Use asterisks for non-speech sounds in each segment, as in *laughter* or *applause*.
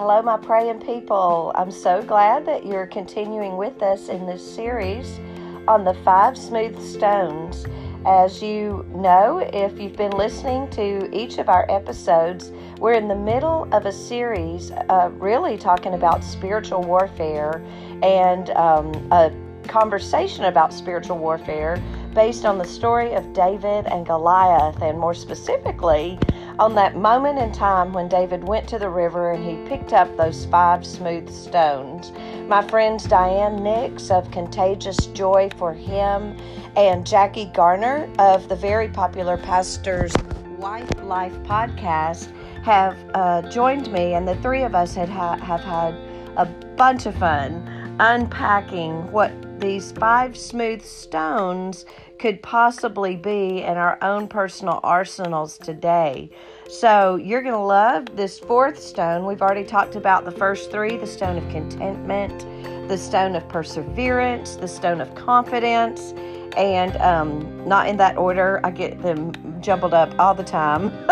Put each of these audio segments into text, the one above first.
Hello, my praying people. I'm so glad that you're continuing with us in this series on the five smooth stones. As you know, if you've been listening to each of our episodes, we're in the middle of a series uh, really talking about spiritual warfare and um, a conversation about spiritual warfare based on the story of David and Goliath, and more specifically, on that moment in time when David went to the river and he picked up those five smooth stones. My friends Diane Nix of Contagious Joy for Him and Jackie Garner of the very popular Pastor's Wife Life podcast have uh, joined me, and the three of us had ha- have had a bunch of fun unpacking what these five smooth stones could possibly be in our own personal arsenals today. So, you're going to love this fourth stone. We've already talked about the first three the stone of contentment, the stone of perseverance, the stone of confidence, and um, not in that order. I get them jumbled up all the time. *laughs*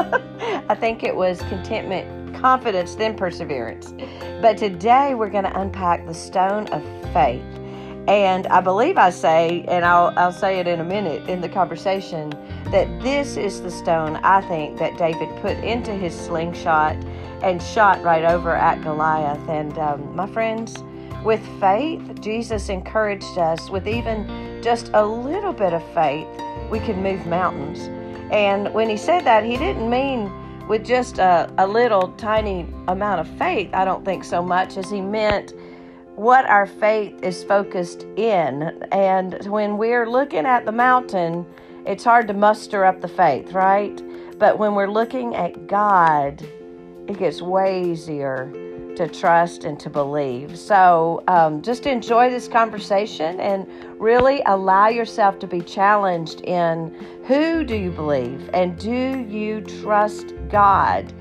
I think it was contentment, confidence, then perseverance. But today we're going to unpack the stone of faith. And I believe I say, and I'll, I'll say it in a minute in the conversation, that this is the stone I think that David put into his slingshot and shot right over at Goliath. And um, my friends, with faith, Jesus encouraged us with even just a little bit of faith, we can move mountains. And when he said that, he didn't mean with just a, a little tiny amount of faith, I don't think so much as he meant what our faith is focused in. And when we're looking at the mountain, it's hard to muster up the faith, right? But when we're looking at God, it gets way easier to trust and to believe. So um, just enjoy this conversation and really allow yourself to be challenged in who do you believe and do you trust God?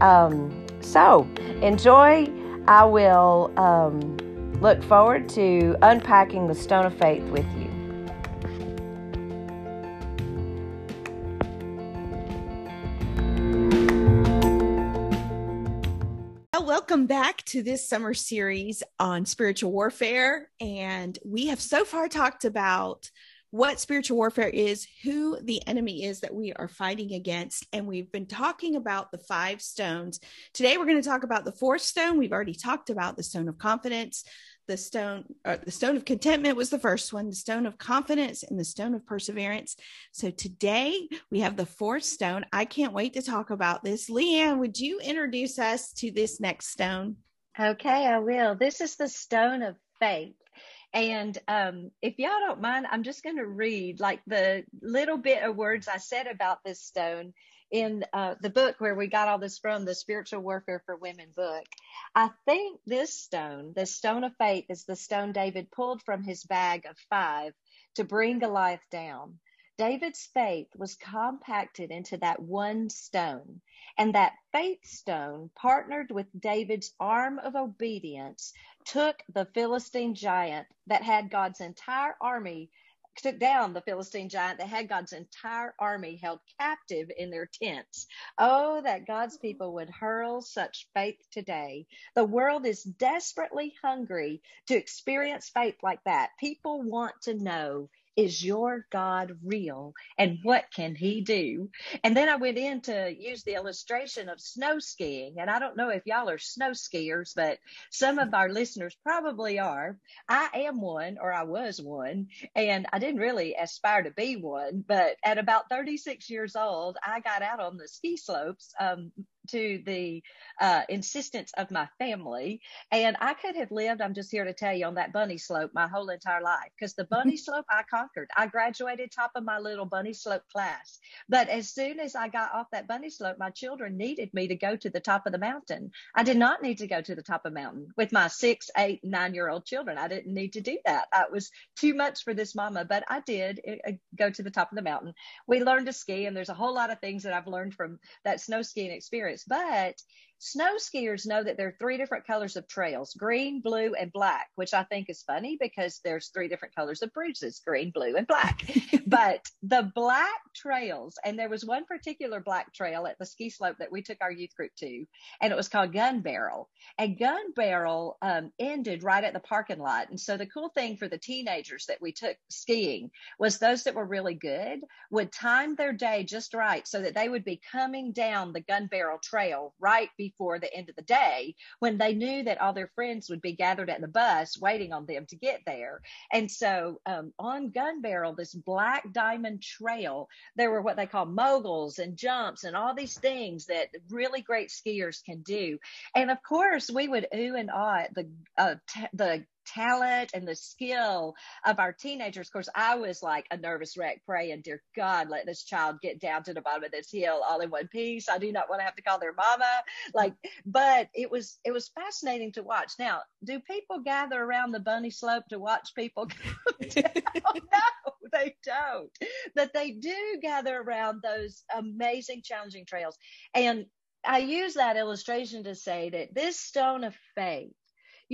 Um, so enjoy. I will. Um, Look forward to unpacking the stone of faith with you. Welcome back to this summer series on spiritual warfare. And we have so far talked about what spiritual warfare is, who the enemy is that we are fighting against. And we've been talking about the five stones. Today, we're going to talk about the fourth stone. We've already talked about the stone of confidence. The stone, uh, the stone of contentment was the first one, the stone of confidence, and the stone of perseverance. So today we have the fourth stone. I can't wait to talk about this. Leanne, would you introduce us to this next stone? Okay, I will. This is the stone of faith. And um, if y'all don't mind, I'm just going to read like the little bit of words I said about this stone in uh, the book where we got all this from, the Spiritual Warfare for Women book. I think this stone, the stone of faith, is the stone David pulled from his bag of five to bring Goliath down. David's faith was compacted into that one stone, and that faith stone, partnered with David's arm of obedience, took the Philistine giant that had God's entire army took down the Philistine giant that had God's entire army held captive in their tents. Oh, that God's people would hurl such faith today. The world is desperately hungry to experience faith like that. People want to know is your God real and what can he do? And then I went in to use the illustration of snow skiing. And I don't know if y'all are snow skiers, but some of our listeners probably are. I am one, or I was one, and I didn't really aspire to be one. But at about 36 years old, I got out on the ski slopes. Um, to the uh, insistence of my family. And I could have lived, I'm just here to tell you, on that bunny slope my whole entire life because the bunny *laughs* slope I conquered. I graduated top of my little bunny slope class. But as soon as I got off that bunny slope, my children needed me to go to the top of the mountain. I did not need to go to the top of the mountain with my six, eight, nine year old children. I didn't need to do that. It was too much for this mama, but I did uh, go to the top of the mountain. We learned to ski, and there's a whole lot of things that I've learned from that snow skiing experience. But snow skiers know that there are three different colors of trails green, blue, and black, which I think is funny because there's three different colors of bruises green, blue, and black. *laughs* but the black trails, and there was one particular black trail at the ski slope that we took our youth group to, and it was called Gun Barrel. And Gun Barrel um, ended right at the parking lot. And so the cool thing for the teenagers that we took skiing was those that were really good would time their day just right so that they would be coming down the Gun Barrel Trail right before the end of the day when they knew that all their friends would be gathered at the bus waiting on them to get there. And so um, on Gun Barrel, this black diamond trail, there were what they call moguls and jumps and all these things that really great skiers can do. And of course, we would ooh and ah at the uh, t- the talent and the skill of our teenagers. Of course, I was like a nervous wreck praying, dear God, let this child get down to the bottom of this hill all in one piece. I do not want to have to call their mama. Like, but it was, it was fascinating to watch. Now, do people gather around the bunny slope to watch people *laughs* go down? *laughs* no, they don't. But they do gather around those amazing, challenging trails. And I use that illustration to say that this stone of faith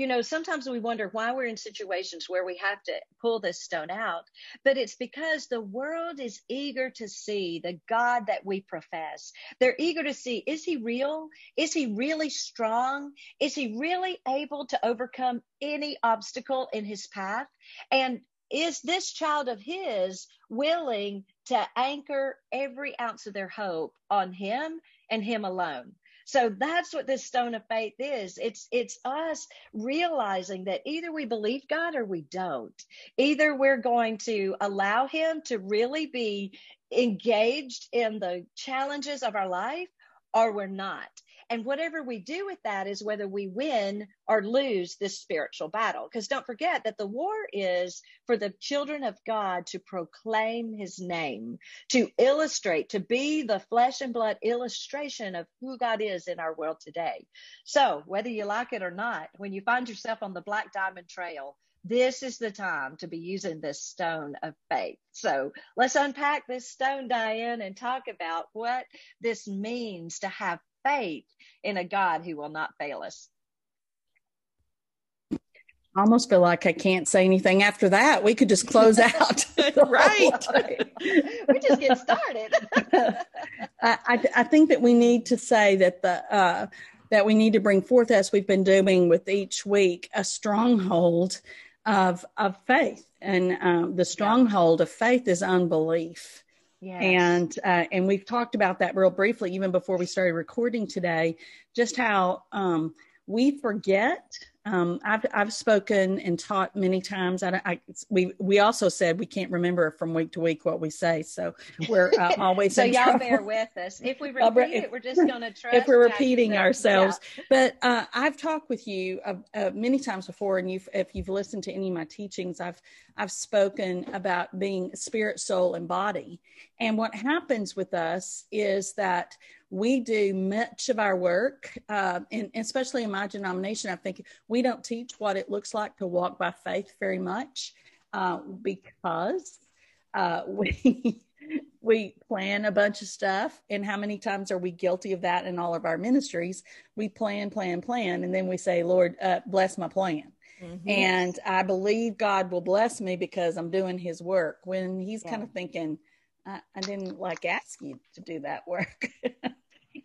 you know, sometimes we wonder why we're in situations where we have to pull this stone out, but it's because the world is eager to see the God that we profess. They're eager to see, is he real? Is he really strong? Is he really able to overcome any obstacle in his path? And is this child of his willing to anchor every ounce of their hope on him and him alone? So that's what this stone of faith is. It's it's us realizing that either we believe God or we don't. Either we're going to allow him to really be engaged in the challenges of our life or we're not. And whatever we do with that is whether we win or lose this spiritual battle. Because don't forget that the war is for the children of God to proclaim his name, to illustrate, to be the flesh and blood illustration of who God is in our world today. So whether you like it or not, when you find yourself on the Black Diamond Trail, this is the time to be using this stone of faith. So let's unpack this stone, Diane, and talk about what this means to have faith in a God who will not fail us. I almost feel like I can't say anything after that. We could just close *laughs* out. right. *laughs* we just get started. *laughs* I, I, I, think that we need to say that the uh, that we need to bring forth, as we've been doing with each week, a stronghold of of faith, and um, the stronghold yeah. of faith is unbelief. Yes. And uh, and we've talked about that real briefly even before we started recording today, just how um, we forget um, I've I've spoken and taught many times. I, I, we we also said we can't remember from week to week what we say, so we're uh, *laughs* always so y'all trouble. bear with us. If we *laughs* repeat if, it, we're just going to trust. If we're repeating ourselves, yeah. but uh, I've talked with you uh, uh, many times before, and you've if you've listened to any of my teachings, I've I've spoken about being spirit, soul, and body, and what happens with us is that we do much of our work, uh, and especially in my denomination, I think we don't teach what it looks like to walk by faith very much uh, because uh, *laughs* we we plan a bunch of stuff. And how many times are we guilty of that in all of our ministries? We plan, plan, plan, and then we say, "Lord, uh, bless my plan." Mm-hmm. And I believe God will bless me because I'm doing His work. When He's yeah. kind of thinking, I, I didn't like ask you to do that work. *laughs*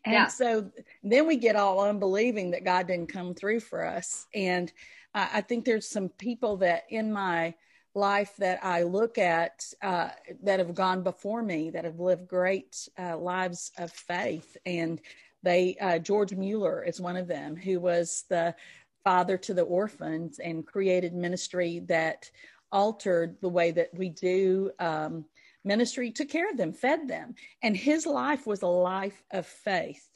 And yeah. so then we get all unbelieving that God didn't come through for us. And uh, I think there's some people that in my life that I look at uh, that have gone before me, that have lived great uh, lives of faith. And they, uh, George Mueller is one of them, who was the father to the orphans and created ministry that altered the way that we do um, ministry, took care of them, fed them. And his life was a life of faith.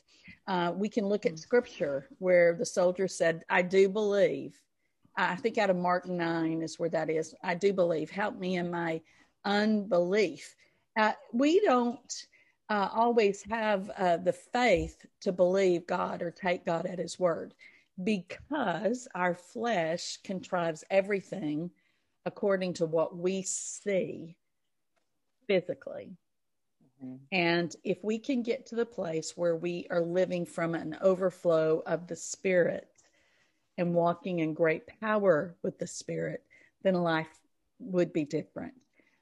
Uh, we can look at scripture where the soldier said, I do believe. I think out of Mark 9 is where that is. I do believe. Help me in my unbelief. Uh, we don't uh, always have uh, the faith to believe God or take God at his word because our flesh contrives everything according to what we see physically. Mm-hmm. And if we can get to the place where we are living from an overflow of the Spirit and walking in great power with the Spirit, then life would be different.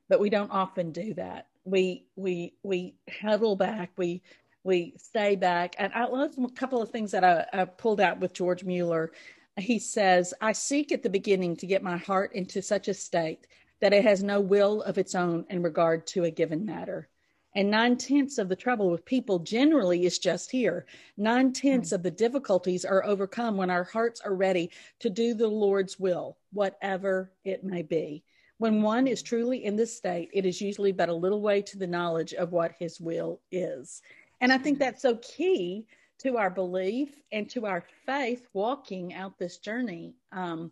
But we don't often do that. We we we huddle back. We we stay back. And I love a couple of things that I, I pulled out with George Mueller. He says, "I seek at the beginning to get my heart into such a state that it has no will of its own in regard to a given matter." And nine tenths of the trouble with people generally is just here. Nine tenths mm-hmm. of the difficulties are overcome when our hearts are ready to do the Lord's will, whatever it may be. When one is truly in this state, it is usually but a little way to the knowledge of what his will is. And I think mm-hmm. that's so key to our belief and to our faith walking out this journey um,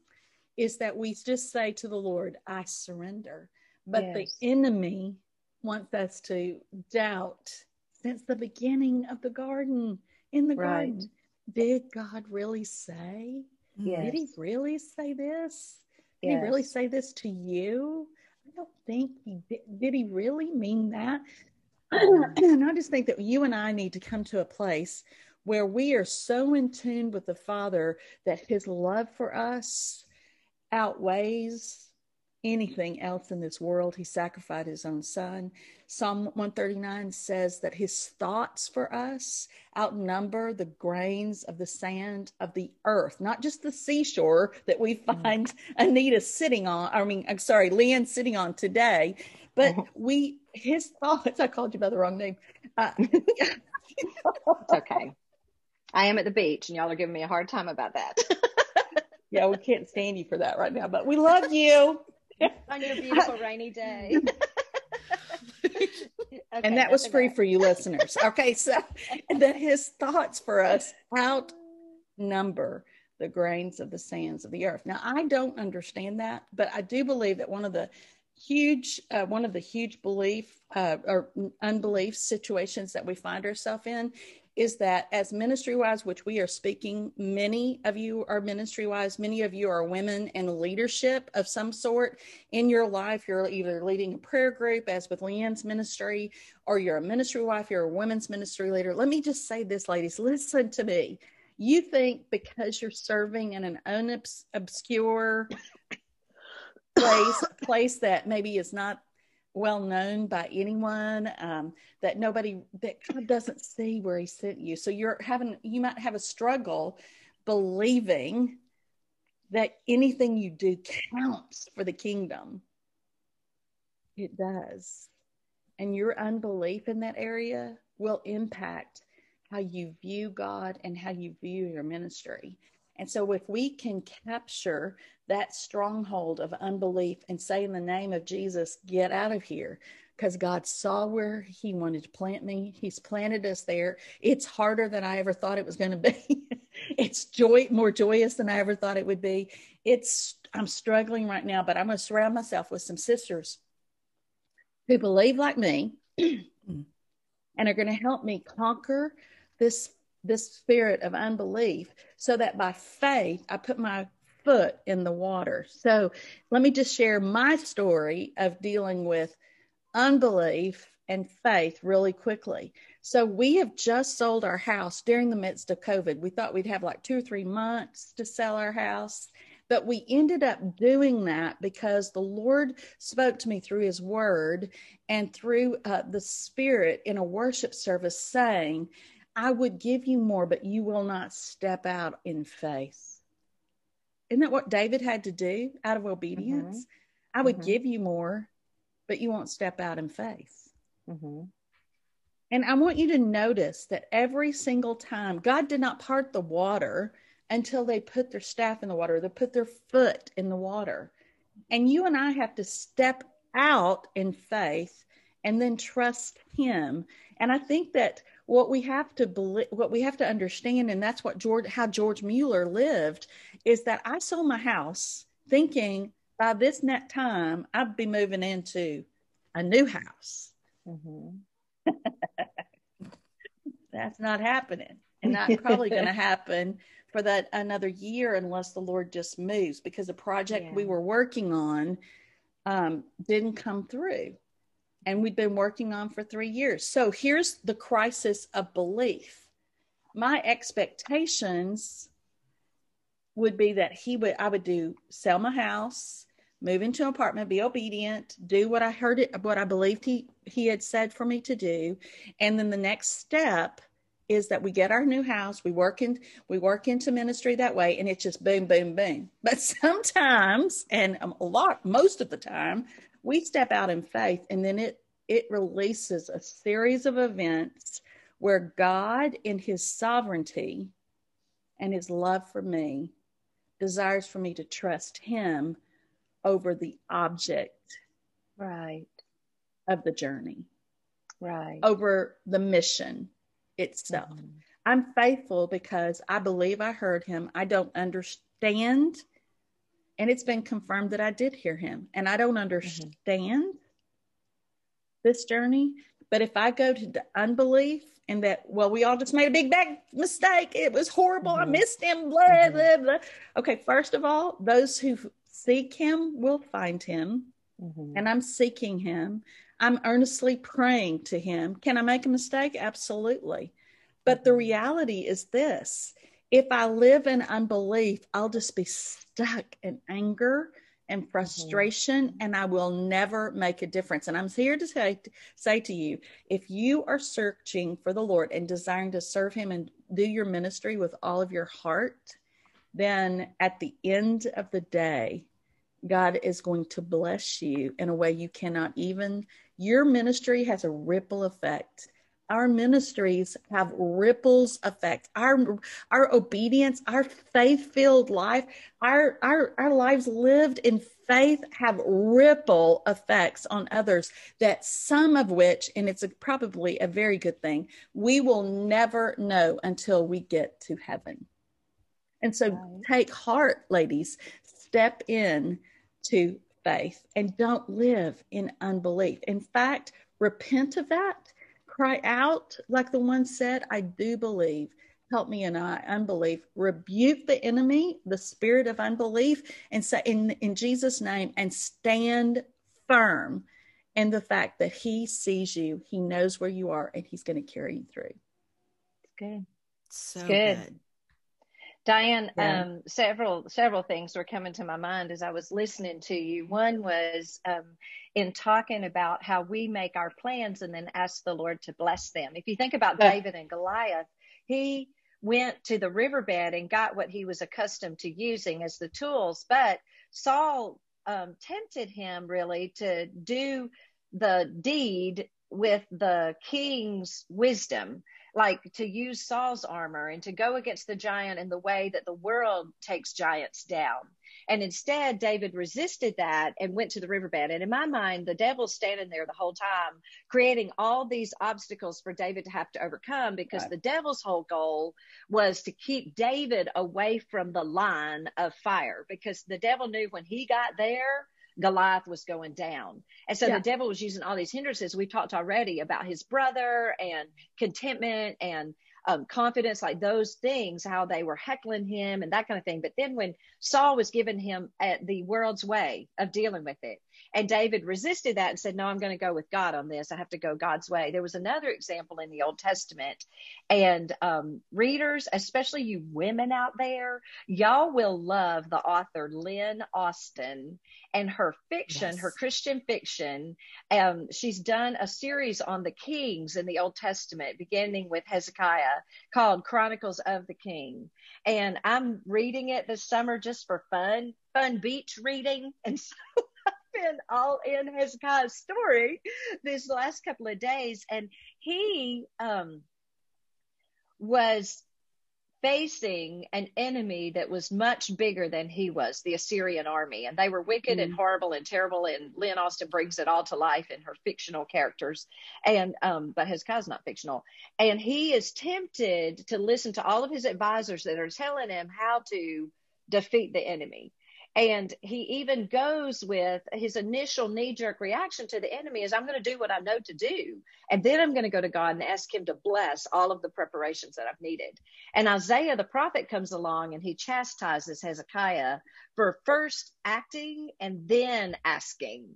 is that we just say to the Lord, I surrender. But yes. the enemy wants us to doubt since the beginning of the garden in the right. garden. Did God really say? Yes. Did he really say this? Did yes. he really say this to you? I don't think he did. Did he really mean that? *clears throat* and I just think that you and I need to come to a place where we are so in tune with the Father that his love for us outweighs anything else in this world. He sacrificed his own son. Psalm 139 says that his thoughts for us outnumber the grains of the sand of the earth, not just the seashore that we mm. find Anita sitting on. I mean, I'm sorry, Leanne sitting on today, but uh-huh. we, his thoughts, I called you by the wrong name. Uh, *laughs* *laughs* it's okay. I am at the beach and y'all are giving me a hard time about that. *laughs* yeah, we can't stand you for that right now, but we love you. *laughs* on your beautiful rainy day. *laughs* okay, and that was free for you listeners. Okay, so *laughs* that his thoughts for us outnumber the grains of the sands of the earth. Now, I don't understand that, but I do believe that one of the huge, uh, one of the huge belief uh, or unbelief situations that we find ourselves in is that as ministry wise, which we are speaking, many of you are ministry wise, many of you are women in leadership of some sort in your life. You're either leading a prayer group, as with Leanne's ministry, or you're a ministry wife, you're a women's ministry leader. Let me just say this, ladies, listen to me. You think because you're serving in an unobscure place, place that maybe is not well known by anyone um, that nobody that God doesn't see where he sent you. So you're having you might have a struggle believing that anything you do counts for the kingdom. It does. And your unbelief in that area will impact how you view God and how you view your ministry. And so, if we can capture that stronghold of unbelief and say, in the name of Jesus, get out of here, because God saw where He wanted to plant me. He's planted us there. It's harder than I ever thought it was going to be. *laughs* it's joy, more joyous than I ever thought it would be. It's I'm struggling right now, but I'm going to surround myself with some sisters who believe like me *clears throat* and are going to help me conquer this this spirit of unbelief so that by faith I put my foot in the water. So let me just share my story of dealing with unbelief and faith really quickly. So we have just sold our house during the midst of COVID. We thought we'd have like two or three months to sell our house. But we ended up doing that because the Lord spoke to me through His Word and through uh, the Spirit in a worship service saying, I would give you more, but you will not step out in faith. Isn't that what David had to do out of obedience? Mm-hmm. I would mm-hmm. give you more, but you won't step out in faith. Mm-hmm. And I want you to notice that every single time, God did not part the water until they put their staff in the water, they put their foot in the water. And you and I have to step out in faith and then trust Him. And I think that what we have to believe, what we have to understand, and that's what George, how George Mueller lived, is that I sold my house thinking by this net time I'd be moving into a new house. Mm-hmm. *laughs* that's not happening, and not probably going *laughs* to happen for that another year unless the Lord just moves because the project yeah. we were working on um, didn't come through. And we'd been working on for three years. So here's the crisis of belief. My expectations would be that he would, I would do sell my house, move into an apartment, be obedient, do what I heard it, what I believed he, he had said for me to do. And then the next step is that we get our new house, we work in, we work into ministry that way, and it's just boom, boom, boom. But *laughs* sometimes, and a lot, most of the time, we step out in faith and then it it releases a series of events where God in his sovereignty and his love for me desires for me to trust him over the object right. of the journey. Right. Over the mission itself. Mm-hmm. i'm faithful because i believe i heard him. I don't understand and it's been confirmed that I did hear him. And I don't mm-hmm. understand mm-hmm. this journey. But if I go to the unbelief and that, well, we all just made a big bad mistake. It was horrible. Mm-hmm. I missed him, blah, mm-hmm. blah, blah. Okay, first of all, those who seek him will find him. Mm-hmm. And I'm seeking him. I'm earnestly praying to him. Can I make a mistake? Absolutely. But the mm-hmm. reality is this if I live in unbelief, I'll just be stuck in anger and mm-hmm. frustration, mm-hmm. and I will never make a difference. And I'm here to say, say to you if you are searching for the Lord and desiring to serve Him and do your ministry with all of your heart, then at the end of the day, God is going to bless you in a way you cannot even. Your ministry has a ripple effect our ministries have ripples effect. Our our obedience our faith filled life our our our lives lived in faith have ripple effects on others that some of which and it's a, probably a very good thing we will never know until we get to heaven. And so right. take heart ladies. Step in to faith and don't live in unbelief. In fact repent of that cry out like the one said, I do believe. Help me in uh, unbelief. Rebuke the enemy, the spirit of unbelief, and say in, in Jesus' name, and stand firm in the fact that he sees you, he knows where you are, and he's going to carry you through. It's Good. So good. good. Diane, yeah. um, several several things were coming to my mind as I was listening to you. One was um, in talking about how we make our plans and then ask the Lord to bless them. If you think about yeah. David and Goliath, he went to the riverbed and got what he was accustomed to using as the tools, but Saul um, tempted him really to do the deed with the king's wisdom like to use Saul's armor and to go against the giant in the way that the world takes giants down. And instead, David resisted that and went to the riverbed. And in my mind, the devil's standing there the whole time, creating all these obstacles for David to have to overcome because right. the devil's whole goal was to keep David away from the line of fire because the devil knew when he got there, Goliath was going down. And so yeah. the devil was using all these hindrances. We've talked already about his brother and contentment and um, confidence, like those things, how they were heckling him and that kind of thing. But then when Saul was giving him at the world's way of dealing with it, and David resisted that and said, No, I'm going to go with God on this. I have to go God's way. There was another example in the Old Testament. And um, readers, especially you women out there, y'all will love the author Lynn Austin and her fiction, yes. her Christian fiction. Um, she's done a series on the kings in the Old Testament, beginning with Hezekiah, called Chronicles of the King. And I'm reading it this summer just for fun, fun beach reading. And so been all in Hezekiah's story these last couple of days. And he um, was facing an enemy that was much bigger than he was, the Assyrian army. And they were wicked mm. and horrible and terrible. And Lynn Austin brings it all to life in her fictional characters. And, um, but Hezekiah's not fictional. And he is tempted to listen to all of his advisors that are telling him how to defeat the enemy. And he even goes with his initial knee jerk reaction to the enemy is, I'm going to do what I know to do. And then I'm going to go to God and ask him to bless all of the preparations that I've needed. And Isaiah the prophet comes along and he chastises Hezekiah for first acting and then asking.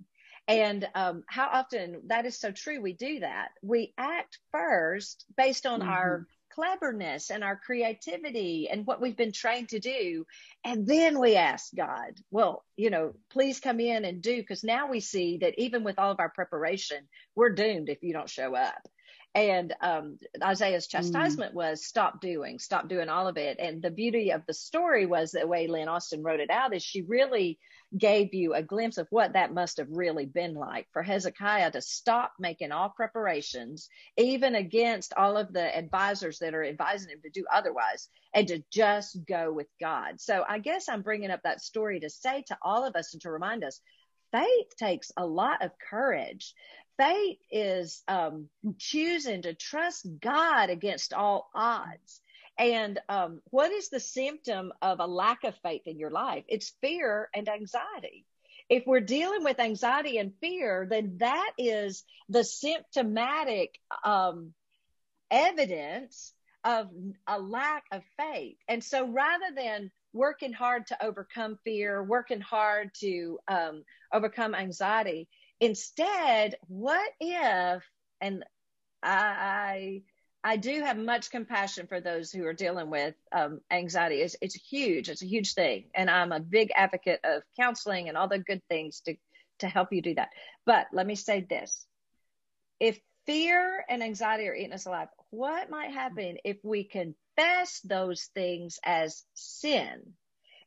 And um, how often that is so true. We do that. We act first based on mm-hmm. our cleverness and our creativity and what we've been trained to do. And then we ask God, well, you know, please come in and do, because now we see that even with all of our preparation, we're doomed if you don't show up. And um, Isaiah's mm. chastisement mm. was stop doing, stop doing all of it. And the beauty of the story was the way Lynn Austin wrote it out is she really gave you a glimpse of what that must have really been like for Hezekiah to stop making all preparations, even against all of the advisors that are advising him to do otherwise, and to just go with God. So I guess I'm bringing up that story to say to all of us and to remind us faith takes a lot of courage faith is um, choosing to trust God against all odds. And um, what is the symptom of a lack of faith in your life? It's fear and anxiety. If we're dealing with anxiety and fear, then that is the symptomatic um, evidence of a lack of faith. And so rather than working hard to overcome fear, working hard to um, overcome anxiety, Instead, what if, and I, I do have much compassion for those who are dealing with um, anxiety. It's, it's huge. It's a huge thing. And I'm a big advocate of counseling and all the good things to, to help you do that. But let me say this. If fear and anxiety are eating us alive, what might happen if we confess those things as sin?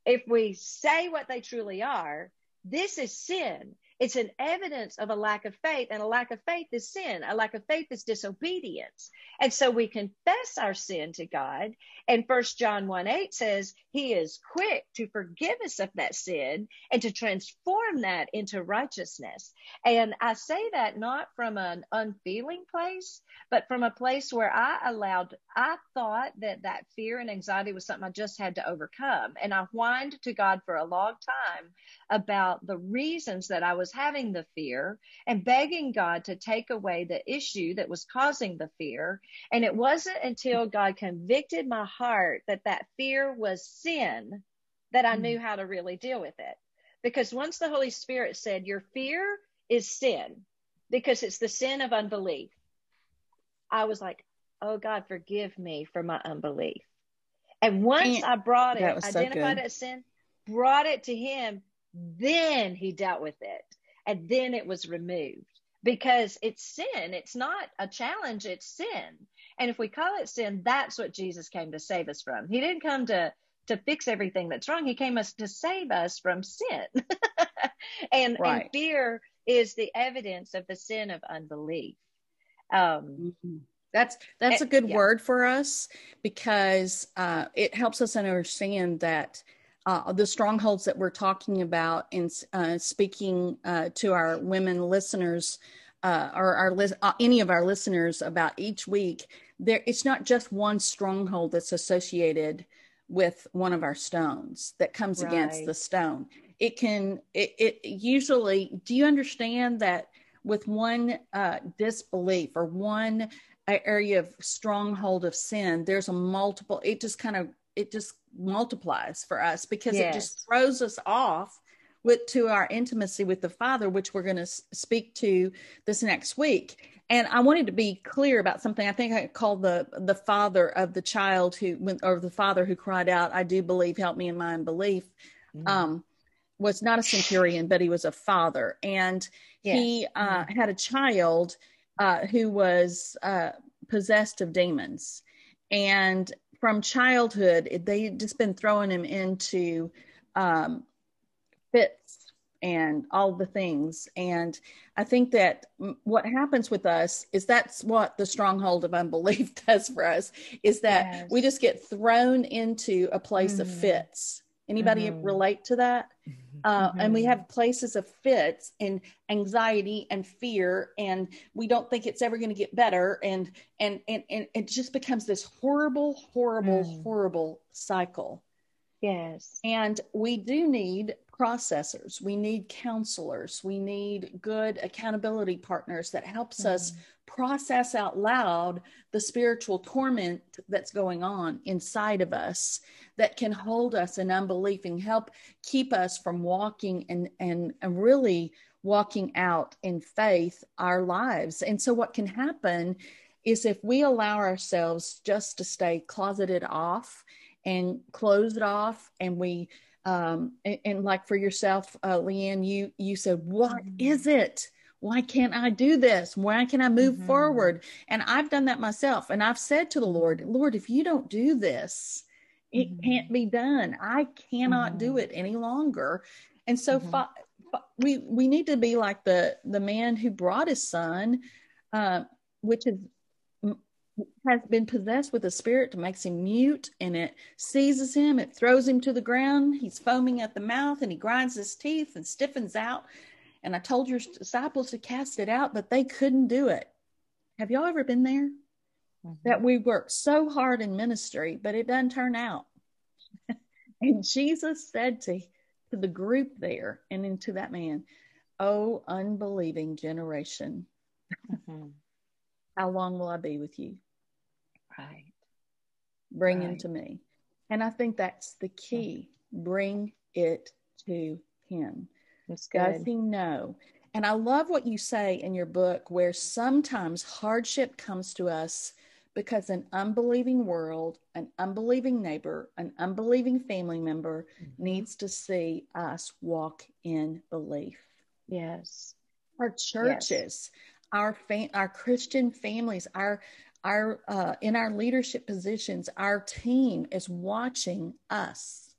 If we say what they truly are, this is sin. It's an evidence of a lack of faith, and a lack of faith is sin. A lack of faith is disobedience. And so we confess our sin to God. And First John 1 8 says, He is quick to forgive us of that sin and to transform that into righteousness. And I say that not from an unfeeling place, but from a place where I allowed, I thought that that fear and anxiety was something I just had to overcome. And I whined to God for a long time about the reasons that I was having the fear and begging God to take away the issue that was causing the fear. And it wasn't until God convicted my heart that that fear was sin that I knew hmm. how to really deal with it. Because once the Holy Spirit said, Your fear is sin, because it's the sin of unbelief, I was like, Oh God, forgive me for my unbelief. And once I brought it, identified so it as sin, brought it to Him, then he dealt with it and then it was removed because it's sin. It's not a challenge. It's sin. And if we call it sin, that's what Jesus came to save us from. He didn't come to, to fix everything that's wrong. He came us to save us from sin. *laughs* and, right. and fear is the evidence of the sin of unbelief. Um, mm-hmm. That's that's a good yeah. word for us because uh, it helps us understand that uh, the strongholds that we're talking about in uh, speaking uh, to our women listeners uh, or our li- uh, any of our listeners about each week there it's not just one stronghold that's associated with one of our stones that comes right. against the stone it can it, it, usually do you understand that with one uh, disbelief or one area of stronghold of sin there's a multiple it just kind of it just multiplies for us because yes. it just throws us off with to our intimacy with the father which we're going to speak to this next week and i wanted to be clear about something i think i called the the father of the child who went or the father who cried out i do believe help me in my unbelief mm-hmm. um was not a centurion but he was a father and yes. he uh, mm-hmm. had a child uh, who was uh, possessed of demons and from childhood, they just been throwing him into um, fits and all the things. And I think that what happens with us is that's what the stronghold of unbelief *laughs* does for us is that yes. we just get thrown into a place mm. of fits. Anybody mm. relate to that? Mm-hmm. Uh, mm-hmm. And we have places of fits and anxiety and fear, and we don't think it's ever going to get better, and and and and it just becomes this horrible, horrible, mm. horrible cycle. Yes. And we do need processors. We need counselors. We need good accountability partners that helps mm. us process out loud the spiritual torment that's going on inside of us that can hold us in unbelief and help keep us from walking and, and, and really walking out in faith our lives. And so, what can happen is if we allow ourselves just to stay closeted off and closed off, and we um, and, and like for yourself, uh, Leanne, you you said, "What mm-hmm. it?" why can't I do this? Why can I move mm-hmm. forward? And I've done that myself. And I've said to the Lord, Lord, if you don't do this, it mm-hmm. can't be done. I cannot mm-hmm. do it any longer. And so mm-hmm. fi- we we need to be like the the man who brought his son, uh, which is has been possessed with a spirit that makes him mute and it seizes him it throws him to the ground he's foaming at the mouth and he grinds his teeth and stiffens out and i told your disciples to cast it out but they couldn't do it have y'all ever been there mm-hmm. that we work so hard in ministry but it doesn't turn out *laughs* and jesus said to to the group there and into that man. Oh, unbelieving generation. Mm-hmm. How long will I be with you? Right. Bring right. him to me. And I think that's the key. Bring it to him. That's good. Does he know? And I love what you say in your book, where sometimes hardship comes to us because an unbelieving world, an unbelieving neighbor, an unbelieving family member mm-hmm. needs to see us walk in belief. Yes. Our churches, yes. Our fam- our Christian families, our our uh, in our leadership positions, our team is watching us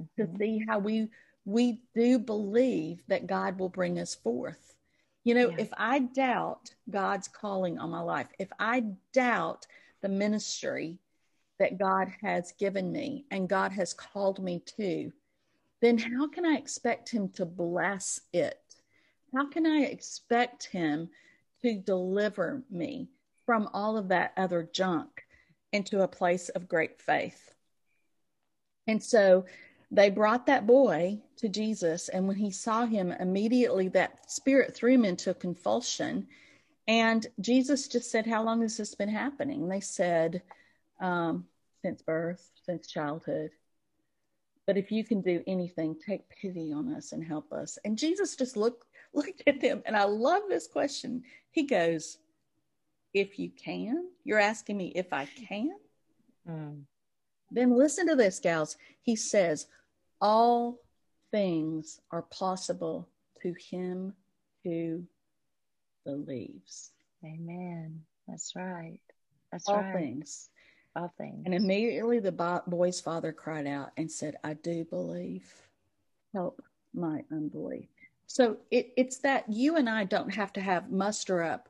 mm-hmm. to see how we we do believe that God will bring us forth. You know, yeah. if I doubt God's calling on my life, if I doubt the ministry that God has given me and God has called me to, then how can I expect Him to bless it? How can I expect Him to deliver me from all of that other junk into a place of great faith? And so they brought that boy to Jesus, and when he saw him, immediately that spirit threw him into a convulsion. And Jesus just said, How long has this been happening? They said, um, Since birth, since childhood. But if you can do anything, take pity on us and help us. And Jesus just looked looked at them, and I love this question. He goes, If you can, you're asking me if I can. Mm. Then listen to this, gals. He says, All things are possible to him who believes. Amen. That's right. That's All right. things. All things. And immediately the boy's father cried out and said, I do believe. Help my unbelief. So it, it's that you and I don't have to have muster up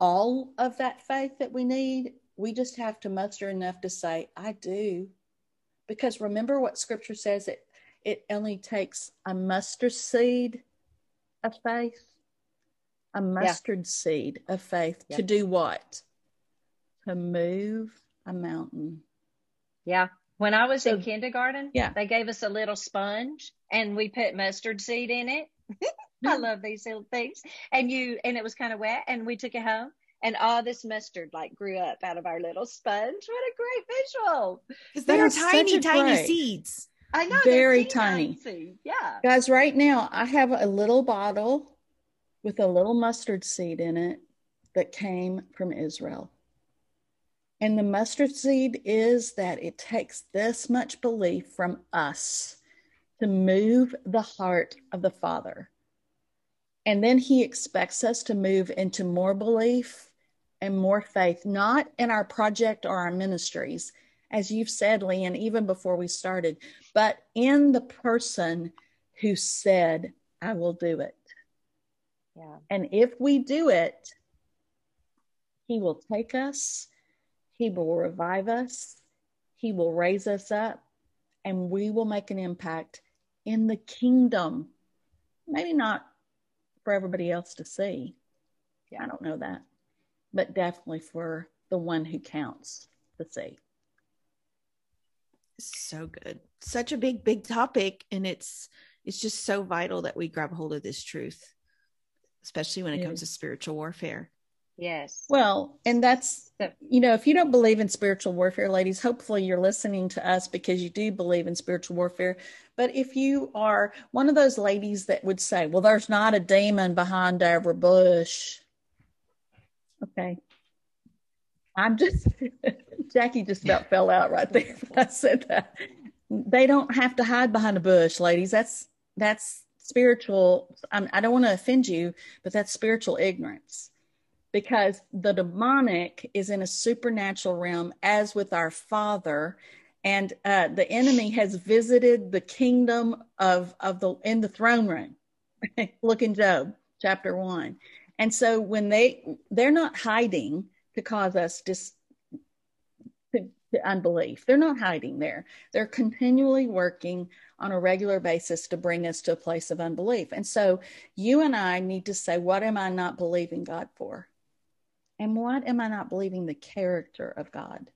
all of that faith that we need. We just have to muster enough to say, I do. Because remember what scripture says it it only takes a mustard seed of faith, a mustard yeah. seed of faith yeah. to do what? To move a mountain. Yeah. When I was so, in kindergarten, yeah. they gave us a little sponge and we put mustard seed in it. *laughs* I love these little things. And you and it was kind of wet and we took it home and all this mustard like grew up out of our little sponge. What a great visual. Because they are tiny, tiny seeds. I know. Very tiny. Yeah. Guys, right now I have a little bottle with a little mustard seed in it that came from Israel. And the mustard seed is that it takes this much belief from us to move the heart of the Father. And then he expects us to move into more belief and more faith, not in our project or our ministries, as you've said, Leanne, even before we started, but in the person who said, I will do it. Yeah. And if we do it, he will take us, he will revive us, he will raise us up, and we will make an impact in the kingdom. Maybe not for everybody else to see. Yeah, I don't know that. But definitely for the one who counts to see so good such a big big topic and it's it's just so vital that we grab hold of this truth especially when it comes to spiritual warfare Yes. Well, and that's, you know, if you don't believe in spiritual warfare, ladies, hopefully you're listening to us because you do believe in spiritual warfare. But if you are one of those ladies that would say, well, there's not a demon behind every bush. Okay. I'm just, *laughs* Jackie just about *laughs* fell out right there when I said that. They don't have to hide behind a bush, ladies. That's, that's spiritual. I'm, I do not want to offend you, but that's spiritual ignorance because the demonic is in a supernatural realm, as with our Father. And uh, the enemy has visited the kingdom of, of the in the throne room. *laughs* Look in Job chapter one. And so when they they're not hiding to cause us dis, to, to unbelief. They're not hiding there. They're continually working on a regular basis to bring us to a place of unbelief. And so you and I need to say, what am I not believing God for? And what am I not believing the character of God?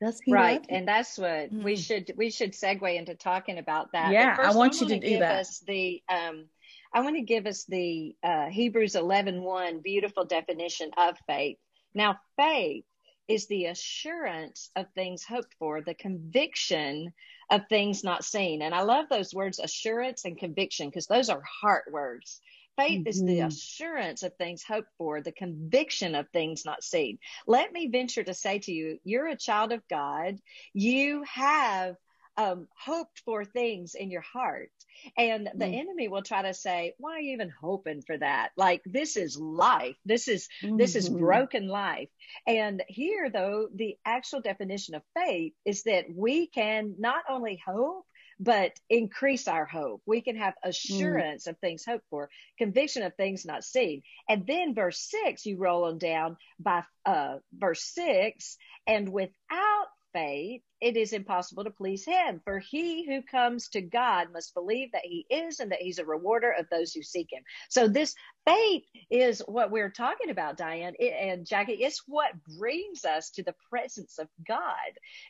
Does he right? And that's what mm-hmm. we should we should segue into talking about that. Yeah, I want I you to do that. Us the um, I want to give us the uh, Hebrews 11, 1 beautiful definition of faith. Now, faith is the assurance of things hoped for, the conviction of things not seen. And I love those words, assurance and conviction, because those are heart words. Faith mm-hmm. is the mm-hmm. assurance of things hoped for, the conviction of things not seen. Let me venture to say to you, you're a child of God. You have um, hoped for things in your heart. And the mm. enemy will try to say, why are you even hoping for that? Like this is life. This is, mm-hmm. this is mm-hmm. broken life. And here though, the actual definition of faith is that we can not only hope, but increase our hope. We can have mm. assurance mm. of things hoped for, conviction of things not seen. And then verse six, you roll on down by uh, verse six, and without faith, it is impossible to please him. For he who comes to God must believe that he is and that he's a rewarder of those who seek him. So this faith is what we're talking about, Diane it, and Jackie. It's what brings us to the presence of God.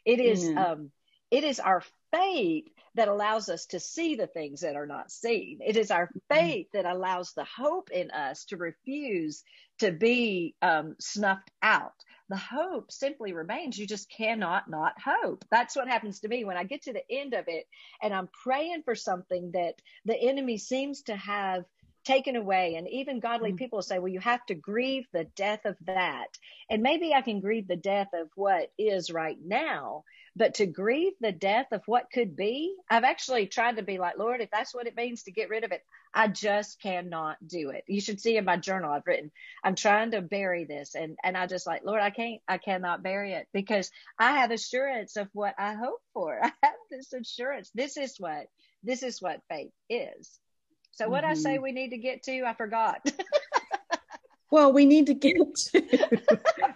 It is, mm. um, it is our faith that allows us to see the things that are not seen. It is our mm-hmm. faith that allows the hope in us to refuse to be um, snuffed out. The hope simply remains. You just cannot not hope. That's what happens to me when I get to the end of it and I'm praying for something that the enemy seems to have taken away. And even godly mm-hmm. people say, well, you have to grieve the death of that. And maybe I can grieve the death of what is right now, but to grieve the death of what could be, I've actually tried to be like, Lord, if that's what it means to get rid of it, I just cannot do it. You should see in my journal I've written, I'm trying to bury this. And, and I just like, Lord, I can't, I cannot bury it because I have assurance of what I hope for. *laughs* I have this assurance. This is what, this is what faith is. So what mm-hmm. I say mm-hmm. we need to get to, I forgot. *laughs* well, we need to get *laughs* to. *laughs*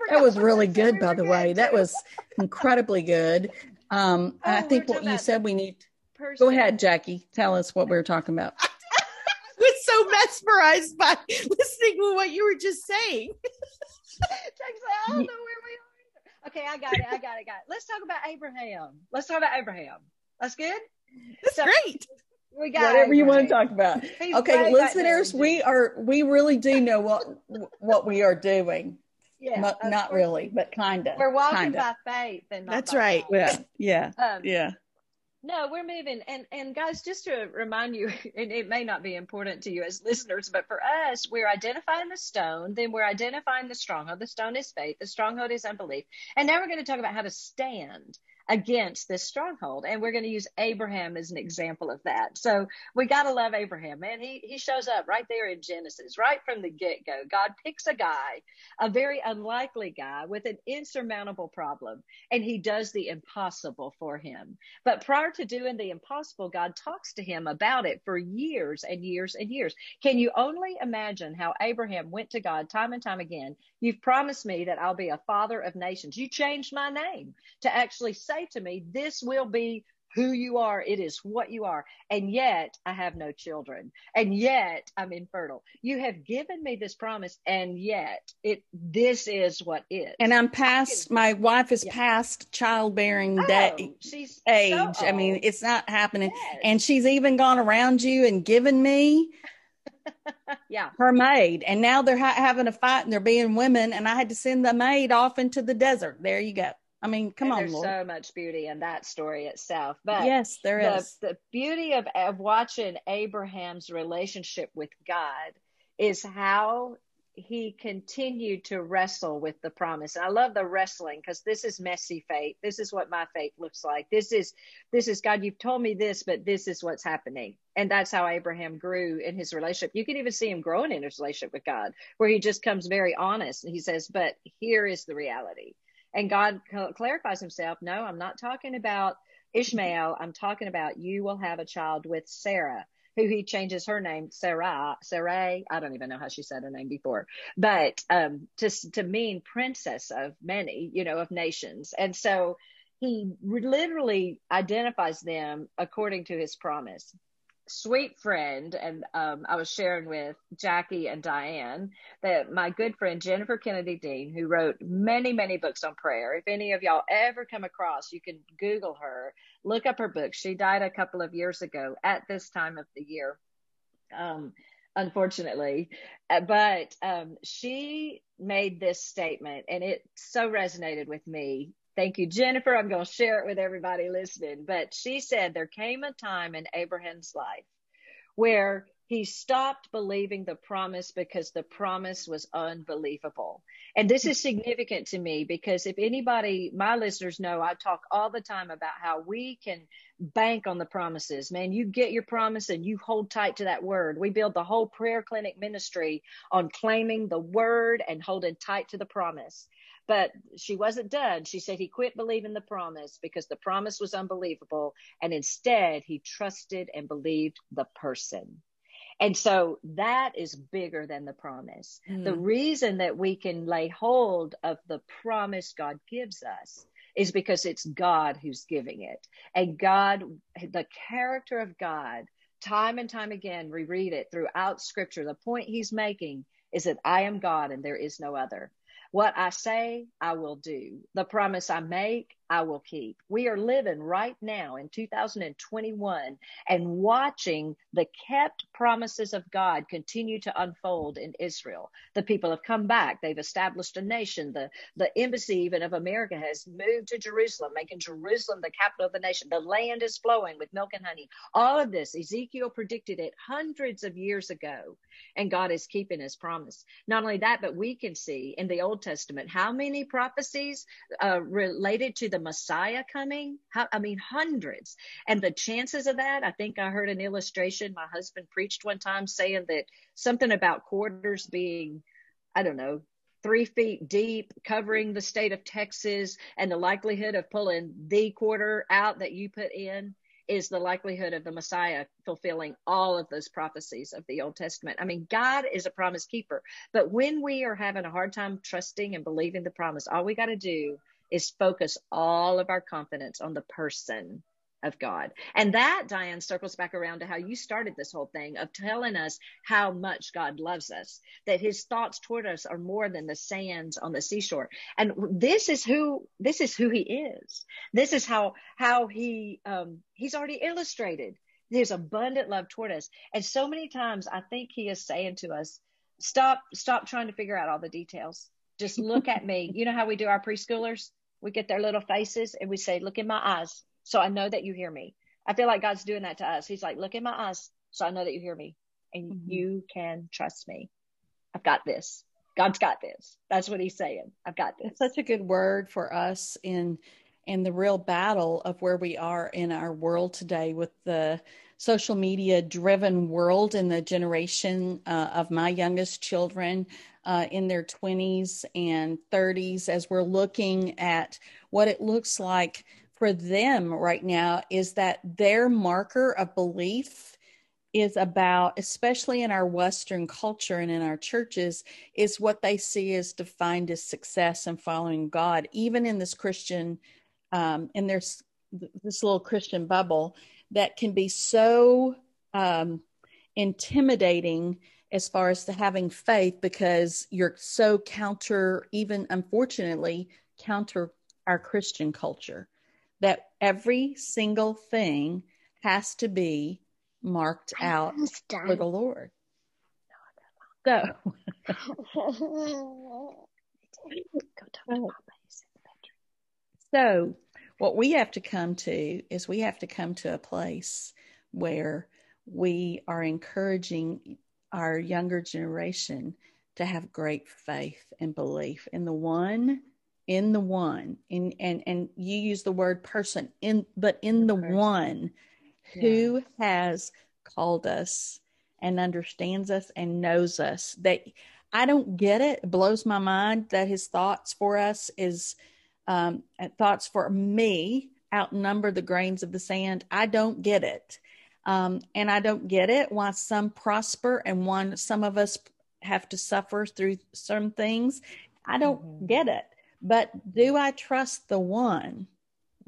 that was really good, by the way. That was incredibly good. Um, oh, I think what you said we need. Person. Go ahead, Jackie. Tell us what we were talking about. *laughs* I was so mesmerized by listening to what you were just saying. I don't know where we are. Okay, I got it. I got it. Got it. Let's talk about Abraham. Let's talk about Abraham. That's good. That's so, great we got whatever you want to talk about. *laughs* He's okay, listeners, we are we really do know what what we are doing. *laughs* Yeah, not, not really, but kind of. We're walking kinda. by faith, and that's right. Yeah, yeah, *laughs* um, yeah. No, we're moving, and and guys, just to remind you, and it may not be important to you as listeners, but for us, we're identifying the stone, then we're identifying the stronghold. The stone is faith, the stronghold is unbelief, and now we're going to talk about how to stand against this stronghold. And we're going to use Abraham as an example of that. So we got to love Abraham, man. He, he shows up right there in Genesis, right from the get go. God picks a guy, a very unlikely guy with an insurmountable problem, and he does the impossible for him. But prior to doing the impossible, God talks to him about it for years and years and years. Can you only imagine how Abraham went to God time and time again? You've promised me that I'll be a father of nations. You changed my name to actually say say to me, This will be who you are. It is what you are. And yet I have no children. And yet I'm infertile. You have given me this promise. And yet it, this is what is. And I'm past, can, my wife is yeah. past childbearing oh, day, she's age. So I mean, it's not happening. Yes. And she's even gone around you and given me *laughs* yeah. her maid. And now they're ha- having a fight and they're being women. And I had to send the maid off into the desert. There you go. I mean, come and on, there's Lord. so much beauty in that story itself. But yes, there the, is. the beauty of, of watching Abraham's relationship with God is how he continued to wrestle with the promise. And I love the wrestling because this is messy faith. This is what my faith looks like. This is this is God, you've told me this, but this is what's happening. And that's how Abraham grew in his relationship. You can even see him growing in his relationship with God, where he just comes very honest and he says, But here is the reality. And God clarifies himself, No, I'm not talking about Ishmael. I'm talking about you will have a child with Sarah who he changes her name Sarah, Sarai. I don't even know how she said her name before, but um, to to mean princess of many, you know, of nations. And so he literally identifies them according to his promise sweet friend, and um, I was sharing with Jackie and Diane that my good friend Jennifer Kennedy Dean, who wrote many, many books on prayer. If any of y'all ever come across, you can Google her, look up her book. She died a couple of years ago at this time of the year. Um, unfortunately, uh, but um, she made this statement, and it so resonated with me Thank you, Jennifer. I'm going to share it with everybody listening. But she said there came a time in Abraham's life where he stopped believing the promise because the promise was unbelievable. And this is significant to me because if anybody, my listeners know, I talk all the time about how we can bank on the promises. Man, you get your promise and you hold tight to that word. We build the whole prayer clinic ministry on claiming the word and holding tight to the promise. But she wasn't done. She said he quit believing the promise because the promise was unbelievable. And instead, he trusted and believed the person. And so that is bigger than the promise. Mm. The reason that we can lay hold of the promise God gives us is because it's God who's giving it. And God, the character of God, time and time again, reread it throughout scripture. The point he's making is that I am God and there is no other. What I say, I will do. The promise I make, I will keep. We are living right now in 2021 and watching the kept promises of God continue to unfold in Israel. The people have come back. They've established a nation. The, the embassy even of America has moved to Jerusalem, making Jerusalem the capital of the nation. The land is flowing with milk and honey. All of this, Ezekiel predicted it hundreds of years ago, and God is keeping his promise. Not only that, but we can see in the Old Testament how many prophecies uh, related to the Messiah coming? How, I mean, hundreds. And the chances of that, I think I heard an illustration my husband preached one time saying that something about quarters being, I don't know, three feet deep, covering the state of Texas, and the likelihood of pulling the quarter out that you put in is the likelihood of the Messiah fulfilling all of those prophecies of the Old Testament. I mean, God is a promise keeper. But when we are having a hard time trusting and believing the promise, all we got to do is focus all of our confidence on the person of God. And that, Diane, circles back around to how you started this whole thing of telling us how much God loves us, that his thoughts toward us are more than the sands on the seashore. And this is who, this is who he is. This is how, how he, um, he's already illustrated his abundant love toward us. And so many times I think he is saying to us, stop, stop trying to figure out all the details. Just look at me. You know how we do our preschoolers? We get their little faces and we say, Look in my eyes. So I know that you hear me. I feel like God's doing that to us. He's like, Look in my eyes. So I know that you hear me and mm-hmm. you can trust me. I've got this. God's got this. That's what he's saying. I've got this. It's such a good word for us in in the real battle of where we are in our world today with the social media driven world and the generation uh, of my youngest children uh, in their 20s and 30s as we're looking at what it looks like for them right now is that their marker of belief is about especially in our western culture and in our churches is what they see as defined as success and following god. Even in this christian um, in there's this little christian bubble that can be so um, intimidating as far as to having faith because you're so counter, even unfortunately, counter our Christian culture that every single thing has to be marked out for the Lord. So, *laughs* so what we have to come to is we have to come to a place where we are encouraging our younger generation to have great faith and belief in the one in the one in and and you use the word person in but in the, the one who yeah. has called us and understands us and knows us. That i don't get it. It blows my mind that his thoughts for us is um thoughts for me outnumber the grains of the sand. I don't get it um, and I don't get it why some prosper and one some of us have to suffer through some things. I don't mm-hmm. get it. But do I trust the one,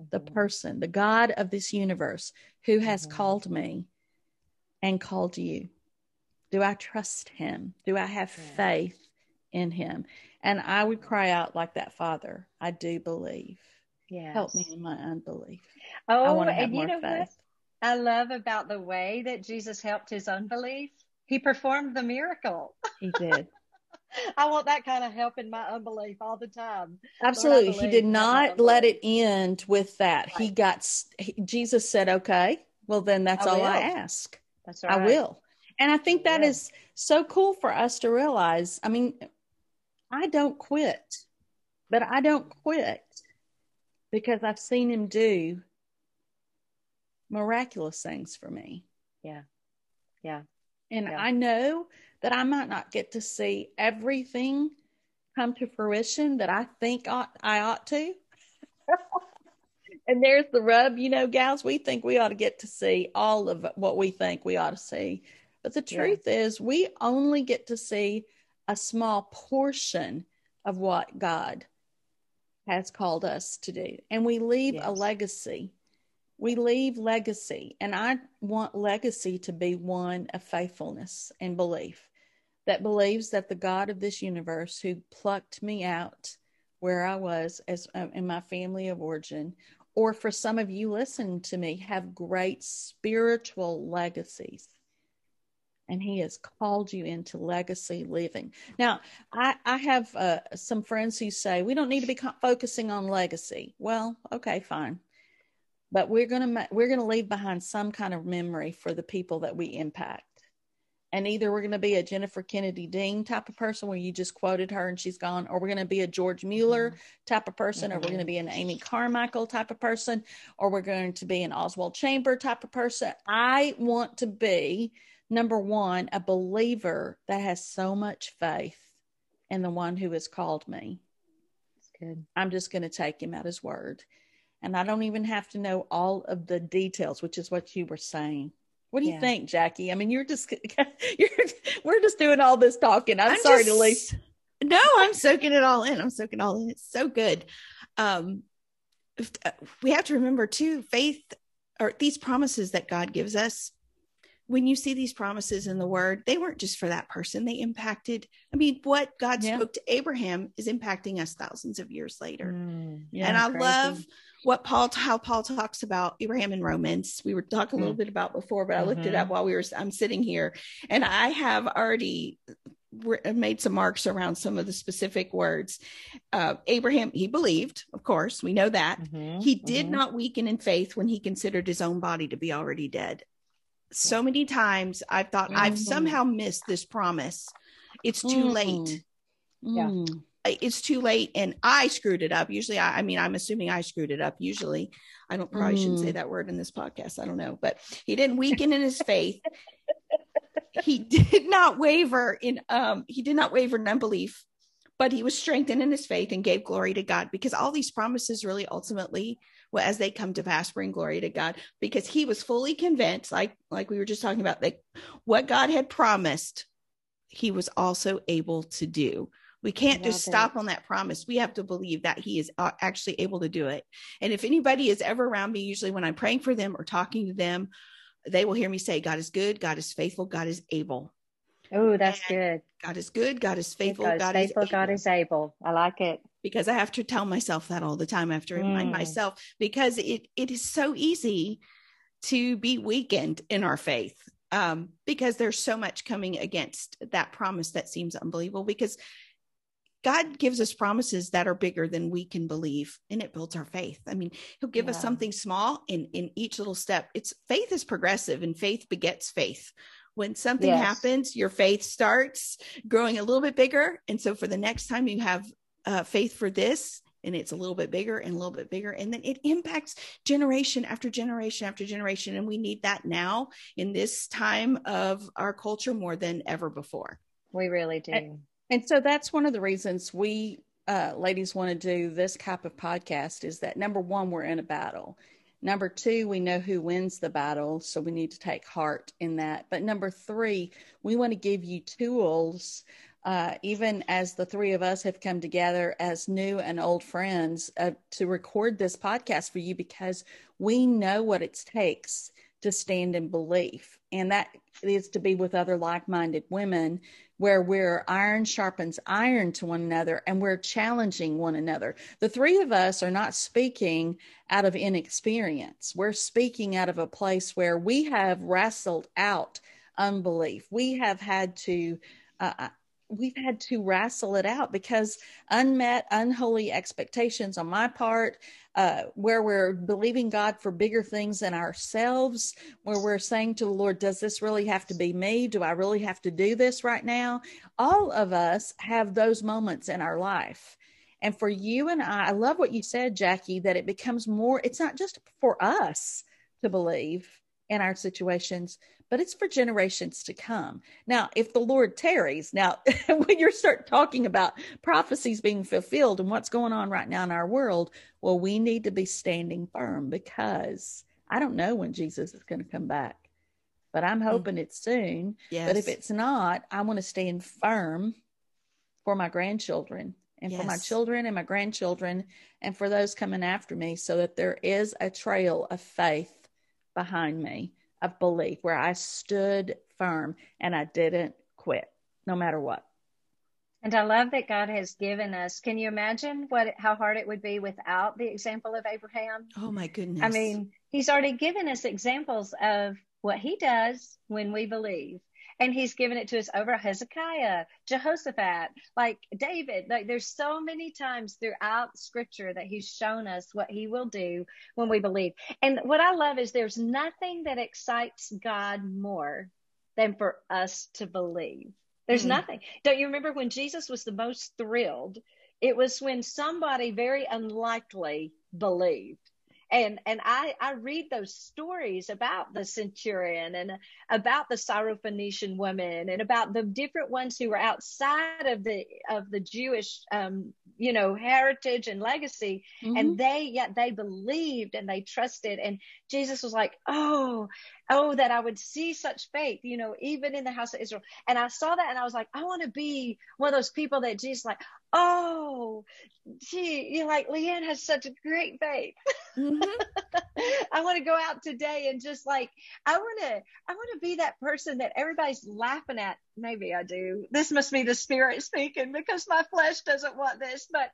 mm-hmm. the person, the God of this universe who has mm-hmm. called me and called you? Do I trust him? Do I have yeah. faith in him? And I would cry out like that, Father, I do believe. Yes. Help me in my unbelief. Oh, and you know faith. what? I love about the way that Jesus helped his unbelief. He performed the miracle. He did. *laughs* I want that kind of help in my unbelief all the time. Absolutely. Lord, he did not let it end with that. Right. He got, he, Jesus said, okay, well, then that's I all will. I ask. That's right. I will. And I think that is so cool for us to realize. I mean, I don't quit, but I don't quit because I've seen him do miraculous things for me. Yeah. Yeah. And yeah. I know that I might not get to see everything come to fruition that I think ought, I ought to. *laughs* and there's the rub, you know, gals, we think we ought to get to see all of what we think we ought to see. But the truth yeah. is, we only get to see a small portion of what God has called us to do. And we leave yes. a legacy we leave legacy. And I want legacy to be one of faithfulness and belief that believes that the God of this universe who plucked me out where I was as um, in my family of origin, or for some of you listening to me, have great spiritual legacies. And he has called you into legacy living. Now, I, I have uh, some friends who say we don't need to be co- focusing on legacy. Well, okay, fine but we're going to we're going to leave behind some kind of memory for the people that we impact. And either we're going to be a jennifer kennedy dean type of person where you just quoted her and she's gone or we're going to be a george mueller mm-hmm. type of person mm-hmm. or we're going to be an amy carmichael type of person or we're going to be an oswald chamber type of person. I want to be number one a believer that has so much faith in the one who has called me. That's good. I'm just going to take him at his word and I don't even have to know all of the details, which is what you were saying. What do you think, Jackie? I mean, you're just *laughs* you're we're just doing all this talking. I'm, I'm sorry just, to leave. No, I'm soaking it all in. I'm soaking all in. It's so good. Um, uh, we have to remember too, faith or these promises that God gives us when you see these promises in the word, they weren't just for that person. They impacted, I mean, what God yeah. spoke to Abraham is impacting us thousands of years later. Mm, yeah, and I crazy. love what Paul, how Paul talks about Abraham in Romans. We were talking a little mm. bit about before, but I looked mm-hmm. it up mm-hmm. while we were, I'm sitting here and I have already made some marks around some of the specific words. Uh, Abraham, he believed, of course, we know that. Mm-hmm, he did mm-hmm. not weaken in faith when he considered his own body to be already dead so many times I've thought mm-hmm. I've somehow missed this promise. It's too late. Yeah. It's too late and I screwed it up. Usually I, I, mean I'm assuming I screwed it up. Usually I don't probably mm. shouldn't say mm. that word in this podcast. I don't know. But he didn't *laughs* weaken in his faith. he did not waver in um he did not waver in unbelief, but he was strengthened in his faith and gave glory to God because all these promises really ultimately well, as they come to pass, bring glory to God, because he was fully convinced, like like we were just talking about, that what God had promised, he was also able to do. We can't just stop on that promise. We have to believe that he is uh, actually able to do it. And if anybody is ever around me, usually when I'm praying for them or talking to them, they will hear me say, God is good, God is faithful, God is able. Oh, that's and good. God is good, God is faithful, God, God is faithful, God is able. I like it because I have to tell myself that all the time. I have to remind mm. myself because it it is so easy to be weakened in our faith. um, because there's so much coming against that promise that seems unbelievable because God gives us promises that are bigger than we can believe, and it builds our faith. I mean, He'll give yeah. us something small in in each little step. It's faith is progressive, and faith begets faith. When something yes. happens, your faith starts growing a little bit bigger, and so for the next time you have uh, faith for this, and it's a little bit bigger and a little bit bigger, and then it impacts generation after generation after generation, and we need that now in this time of our culture more than ever before. We really do. And- and so that's one of the reasons we uh, ladies want to do this type of podcast is that number one, we're in a battle. Number two, we know who wins the battle, so we need to take heart in that. But number three, we want to give you tools, uh, even as the three of us have come together as new and old friends, uh, to record this podcast for you because we know what it takes to stand in belief. And that is to be with other like minded women where we're iron sharpens iron to one another and we're challenging one another. The three of us are not speaking out of inexperience. We're speaking out of a place where we have wrestled out unbelief. We have had to uh, we've had to wrestle it out because unmet, unholy expectations on my part, uh, where we're believing God for bigger things than ourselves, where we're saying to the Lord, Does this really have to be me? Do I really have to do this right now? All of us have those moments in our life. And for you and I, I love what you said, Jackie, that it becomes more, it's not just for us to believe in our situations, but it's for generations to come. Now, if the Lord tarries, now *laughs* when you start talking about prophecies being fulfilled and what's going on right now in our world, well, we need to be standing firm because I don't know when Jesus is going to come back, but I'm mm. hoping mm. it's soon. Yes. But if it's not, I want to stand firm for my grandchildren and yes. for my children and my grandchildren and for those coming after me so that there is a trail of faith behind me of belief where I stood firm and I didn't quit no matter what. And I love that God has given us. Can you imagine what how hard it would be without the example of Abraham? Oh my goodness. I mean, he's already given us examples of what he does when we believe and he's given it to us over Hezekiah, Jehoshaphat, like David. Like there's so many times throughout scripture that he's shown us what he will do when we believe. And what I love is there's nothing that excites God more than for us to believe. There's mm-hmm. nothing. Don't you remember when Jesus was the most thrilled? It was when somebody very unlikely believed and and I I read those stories about the centurion and about the Syrophoenician woman and about the different ones who were outside of the of the Jewish um, you know heritage and legacy. Mm-hmm. and they yet they believed and they trusted. And Jesus was like oh oh that I would see such faith you know even in the house of Israel. And I saw that and I was like I want to be one of those people that Jesus like oh gee you like Leighann has such a great faith mm-hmm. *laughs* I want to go out today and just like I want to I want to be that person that everybody's laughing at maybe I do. This must be the spirit speaking because my flesh doesn't want this. But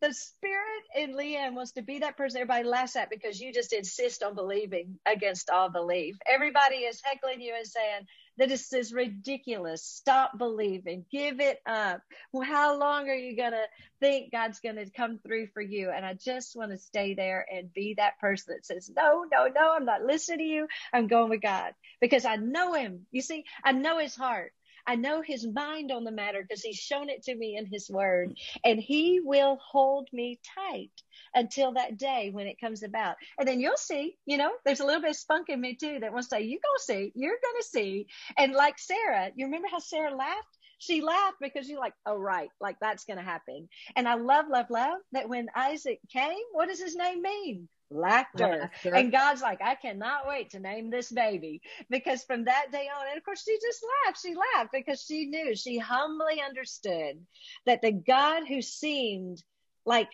the spirit in Leighann wants to be that person everybody laughs at because you just insist on believing against all belief. Everybody is heckling you and saying, that is ridiculous. Stop believing. Give it up. Well, how long are you going to think God's going to come through for you? And I just want to stay there and be that person that says, no, no, no, I'm not listening to you. I'm going with God because I know him. You see, I know his heart. I know his mind on the matter because he's shown it to me in his word and he will hold me tight until that day when it comes about. And then you'll see, you know, there's a little bit of spunk in me too that will say, "You gonna see, you're going to see. And like Sarah, you remember how Sarah laughed? She laughed because you're like, oh, right, like that's going to happen. And I love, love, love that when Isaac came, what does his name mean? laughter. laughter. And God's like, I cannot wait to name this baby because from that day on, and of course she just laughed. She laughed because she knew, she humbly understood that the God who seemed like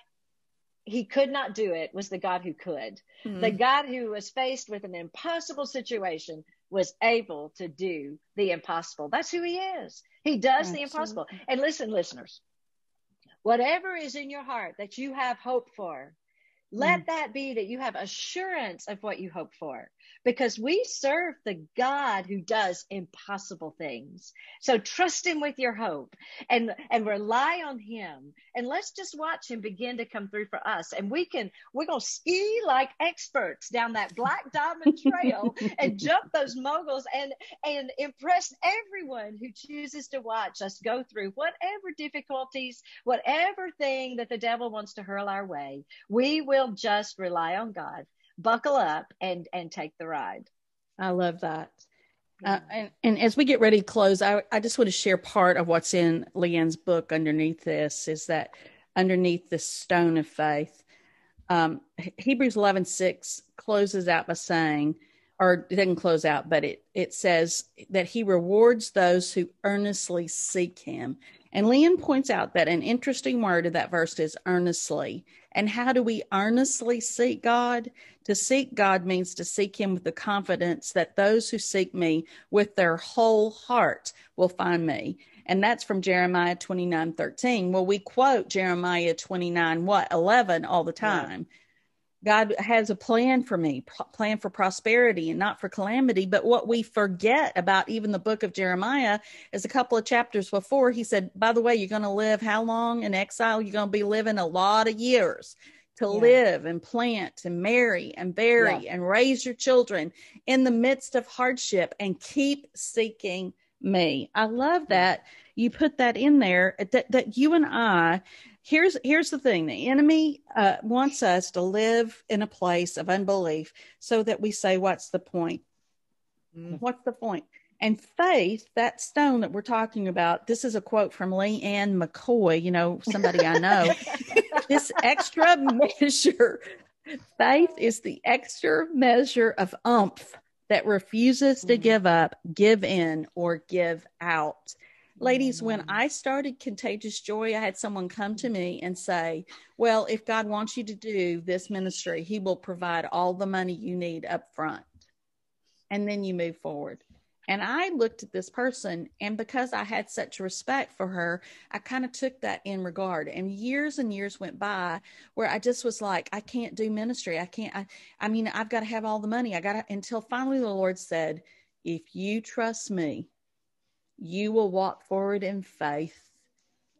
he could not do it was the God who could. Mm-hmm. The God who was faced with an impossible situation was able to do the impossible. That's who he is. He does Absolutely. the impossible. And listen, listeners, whatever is in your heart that you have hope for, Let mm. that be that you have assurance of what you hope for because we serve the God who does impossible things. So trust him with your hope and, and rely on him. And let's just watch him begin to come through for us. And we can, we're going to ski like experts down that black diamond trail *laughs* and jump those moguls and, and impress everyone who chooses to watch us go through whatever difficulties, whatever thing that the devil wants to hurl our way. We will just rely on God buckle up and and take the ride. I love that. Uh, and, and as we get ready to close, I, I just want to share part of what's in Leighann's book underneath this is that underneath the stone of faith, um, Hebrews 11 6 closes out by saying, or it doesn't close out, but it, it says that he rewards those who earnestly seek him. And Leighann points out that an interesting word of that verse is earnestly. And how do we earnestly seek God? To seek God means to seek Him with the confidence that those who seek me with their whole heart will find me. And that's from Jeremiah 29 13. Well, we quote Jeremiah 29, what, 11 all the time. Yeah. God has a plan for me, plan for prosperity and not for calamity. But what we forget about even the book of Jeremiah is a couple of chapters before he said, by the way, you're going to live how long in exile? You're going to be living a lot of years to yeah. live and plant and marry and bury yeah. and raise your children in the midst of hardship and keep seeking me. I love that you put that in there that, that you and I here's here's the thing. The enemy uh, wants us to live in a place of unbelief so that we say what's the point? Mm. what's the point? And faith that stone that we're talking about this is a quote from Leighann McCoy. You know somebody i know. *laughs* This extra measure faith is the extra measure of umph that refuses to mm. give up give in or give out Ladies, when. I started Contagious Joy, I had someone come to me and say, Well, if God wants you to do this ministry, He will provide all the money you need up front. And then you move forward. And I looked at this person, and because I had such respect for her, I kind of took that in regard. And years and years went by where I just was like, I can't do ministry. I can't. I, I mean, I've got to have all the money. I got to, until finally the Lord said, If you trust me, you will walk forward in faith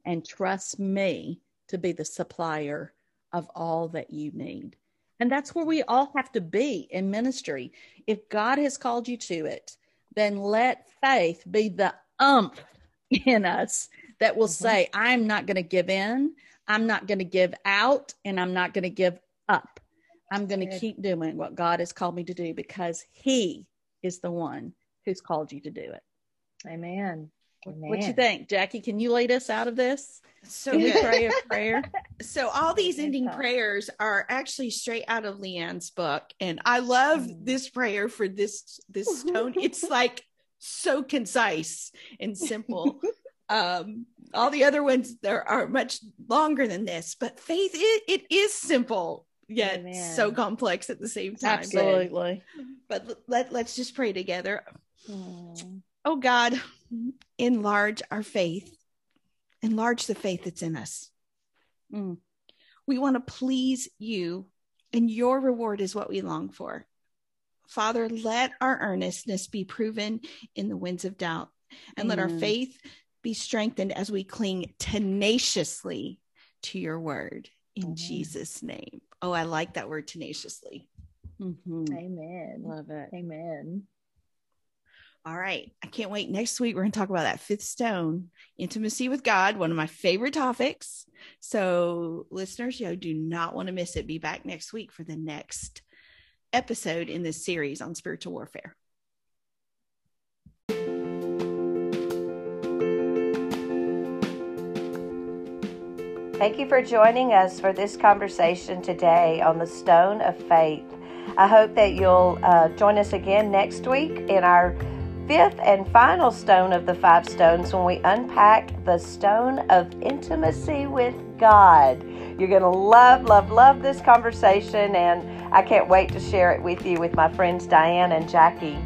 and trust me to be the supplier of all that you need. And that's where we all have to be in ministry. If God has called you to it, then let faith be the ump in us that will mm-hmm. say, I'm not going to give in, I'm not going to give out, and I'm not going to give up. I'm going to keep doing what God has called me to do because He is the one who's called you to do it. Amen. Amen. What you think, Jackie? Can you lead us out of this? So we pray a prayer. *laughs* So all these ending prayers are actually straight out of Leighann's book, and I love mm. this prayer for this this *laughs* stone. it's like so concise and simple. *laughs* um, all the other ones there are much longer than this, but faith it, it is simple yet Amen. so complex at the same time. Absolutely. But let let's just pray together. Mm. Oh God, enlarge our faith, enlarge the faith that's in us. Mm. We want to please you, and your reward is what we long for. Father, let our earnestness be proven in the winds of doubt, and let our faith be strengthened as we cling tenaciously to your word in Amen. Jesus' name. Oh, I like that word tenaciously. Mm-hmm. Amen. Love it. Amen. All right. I can't wait. Next week, we're going to talk about that fifth stone, intimacy with God, one of my favorite topics. So, listeners, you do not want to miss it. Be back next week for the next episode in this series on spiritual warfare. Thank you for joining us for this conversation today on the stone of faith. I hope that you'll uh, join us again next week in our fifth and final stone of the five stones when we unpack the stone of intimacy with God. You're going to love, love, love this conversation, and I can't wait to share it with you with my friends Diane and Jackie.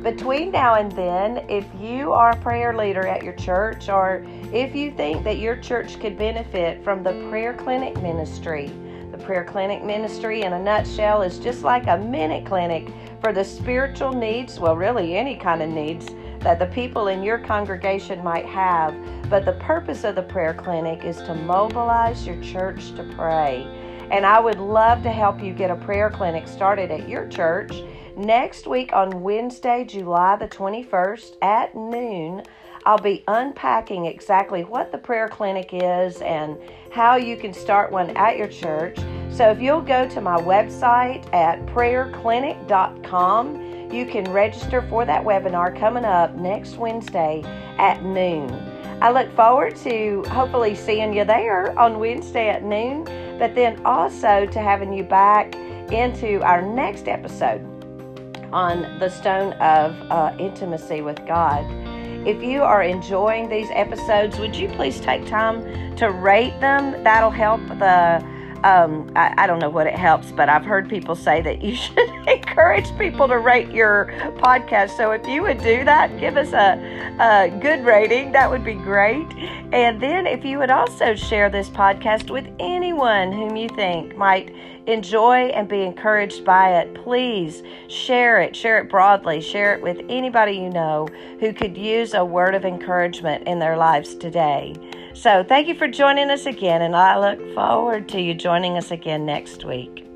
Between now and then, if you are a prayer leader at your church or if you think that your church could benefit from the prayer clinic ministry, the Prayer Clinic Ministry, in a nutshell, is just like a minute clinic for the spiritual needs, well, really any kind of needs that the people in your congregation might have. But the purpose of the prayer clinic is to mobilize your church to pray. And I would love to help you get a prayer clinic started at your church next week on Wednesday, July the 21st at noon. I'll be unpacking exactly what the prayer clinic is and how you can start one at your church. So if you'll go to my website at prayerclinic.com, you can register for that webinar coming up next Wednesday at noon. I look forward to hopefully seeing you there on Wednesday at noon, but then also to having you back into our next episode on the stone of uh, intimacy with God. If you are enjoying these episodes, would you please take time to rate them? That'll help the um, I, I, don't know what it helps, but I've heard people say that you *laughs* should encourage people to rate your podcast. So if you would do that, give us a, a good rating, that would be great. And then if you would also share this podcast with anyone whom you think might enjoy and be encouraged by it, please share it. Share it broadly. Share it with anybody you know who could use a word of encouragement in their lives today. So, thank you for joining us again, and I look forward to you joining us again next week.